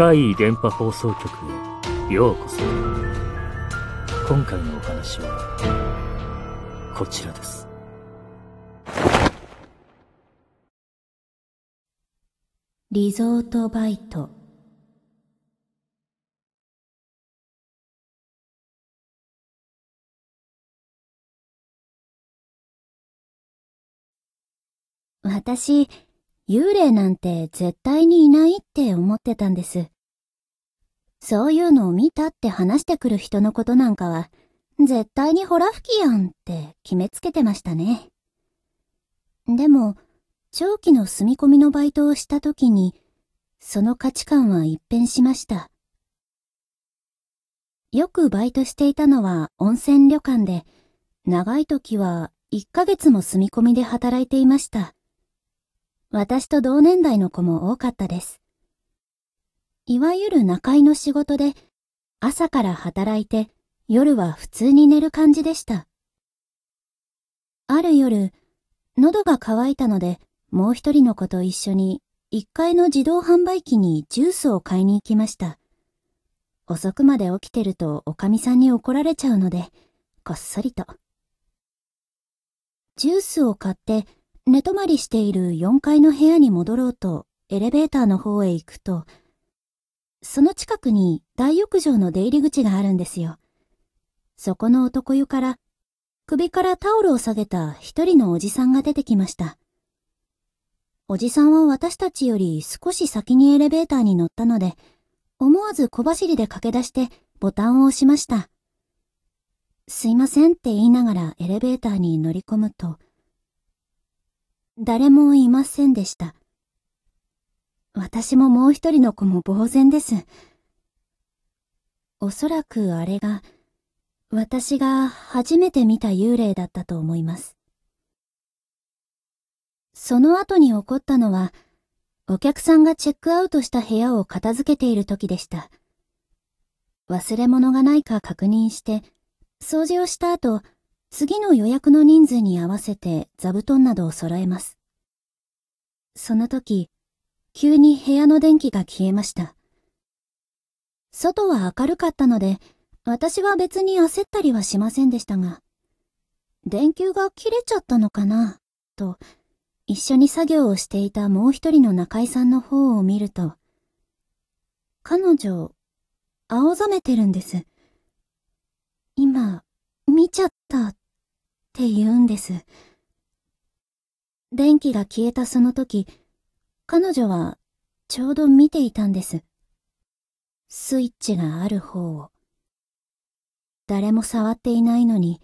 怪異電波放送局へようこそ。今回のお話は、こちらです。リゾートバイト私、幽霊なんて絶対にいないって思ってたんです。そういうのを見たって話してくる人のことなんかは、絶対にホラ吹きやんって決めつけてましたね。でも、長期の住み込みのバイトをした時に、その価値観は一変しました。よくバイトしていたのは温泉旅館で、長い時は1ヶ月も住み込みで働いていました。私と同年代の子も多かったです。いわゆる中居の仕事で、朝から働いて、夜は普通に寝る感じでした。ある夜、喉が渇いたので、もう一人の子と一緒に、一階の自動販売機にジュースを買いに行きました。遅くまで起きてるとおかみさんに怒られちゃうので、こっそりと。ジュースを買って、寝泊まりしている4階の部屋に戻ろうと、エレベーターの方へ行くと、その近くに大浴場の出入り口があるんですよ。そこの男湯から、首からタオルを下げた一人のおじさんが出てきました。おじさんは私たちより少し先にエレベーターに乗ったので、思わず小走りで駆け出してボタンを押しました。すいませんって言いながらエレベーターに乗り込むと、誰もいませんでした。私ももう一人の子も呆然です。おそらくあれが、私が初めて見た幽霊だったと思います。その後に起こったのは、お客さんがチェックアウトした部屋を片付けている時でした。忘れ物がないか確認して、掃除をした後、次の予約の人数に合わせて座布団などを揃えます。その時、急に部屋の電気が消えました。外は明るかったので、私は別に焦ったりはしませんでしたが、電球が切れちゃったのかな、と、一緒に作業をしていたもう一人の中井さんの方を見ると、彼女、青ざめてるんです。今、見ちゃった、って言うんです。電気が消えたその時、彼女は、ちょうど見ていたんです。スイッチがある方を。誰も触っていないのに、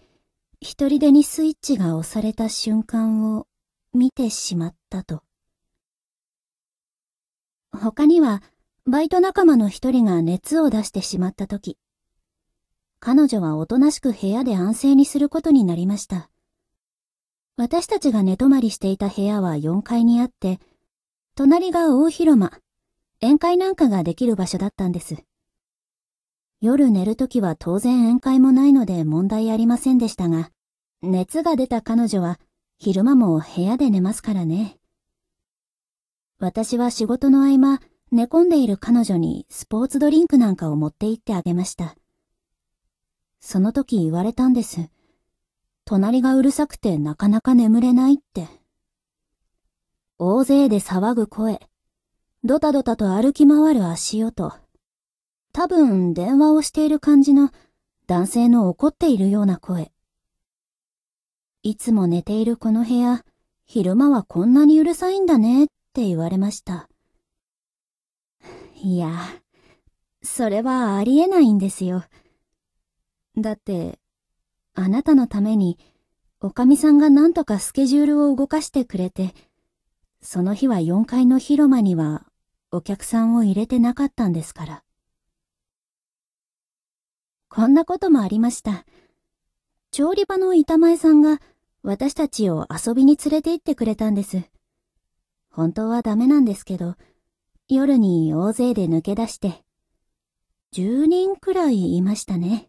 一人でにスイッチが押された瞬間を見てしまったと。他には、バイト仲間の一人が熱を出してしまった時、彼女はおとなしく部屋で安静にすることになりました。私たちが寝泊まりしていた部屋は4階にあって、隣が大広間、宴会なんかができる場所だったんです。夜寝るときは当然宴会もないので問題ありませんでしたが、熱が出た彼女は昼間も部屋で寝ますからね。私は仕事の合間、寝込んでいる彼女にスポーツドリンクなんかを持って行ってあげました。その時言われたんです。隣がうるさくてなかなか眠れないって。大勢で騒ぐ声。ドタドタと歩き回る足音。多分電話をしている感じの男性の怒っているような声。いつも寝ているこの部屋、昼間はこんなにうるさいんだねって言われました。いや、それはありえないんですよ。だって、あなたのために、おかみさんが何とかスケジュールを動かしてくれて、その日は4階の広間にはお客さんを入れてなかったんですから。こんなこともありました。調理場の板前さんが私たちを遊びに連れて行ってくれたんです。本当はダメなんですけど、夜に大勢で抜け出して、10人くらいいましたね。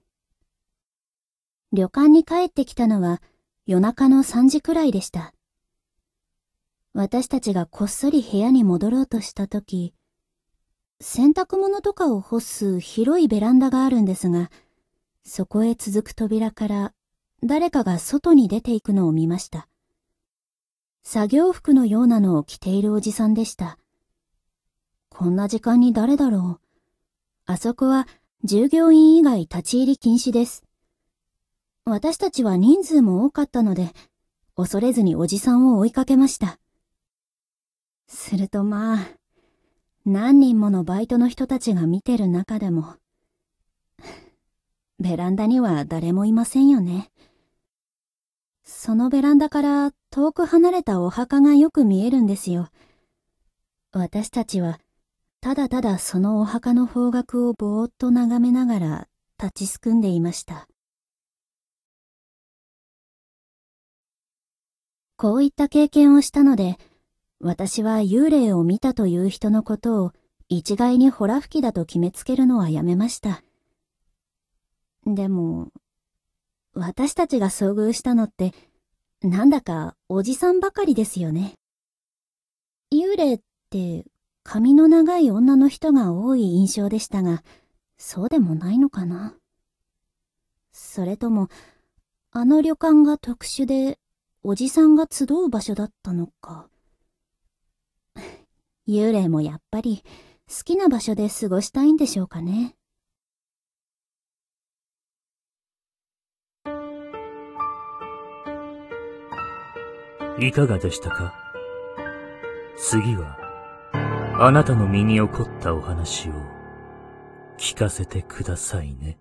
旅館に帰ってきたのは夜中の3時くらいでした。私たちがこっそり部屋に戻ろうとしたとき、洗濯物とかを干す広いベランダがあるんですが、そこへ続く扉から誰かが外に出ていくのを見ました。作業服のようなのを着ているおじさんでした。こんな時間に誰だろう。あそこは従業員以外立ち入り禁止です。私たちは人数も多かったので、恐れずにおじさんを追いかけました。するとまあ、何人ものバイトの人たちが見てる中でも、ベランダには誰もいませんよね。そのベランダから遠く離れたお墓がよく見えるんですよ。私たちは、ただただそのお墓の方角をぼーっと眺めながら立ちすくんでいました。こういった経験をしたので、私は幽霊を見たという人のことを一概にホラ吹きだと決めつけるのはやめました。でも、私たちが遭遇したのって、なんだかおじさんばかりですよね。幽霊って髪の長い女の人が多い印象でしたが、そうでもないのかな。それとも、あの旅館が特殊でおじさんが集う場所だったのか。幽霊もやっぱり好きな場所で過ごしたいんでしょうかね。いかがでしたか？次は、あなたの身に起こったお話を聞かせてくださいね。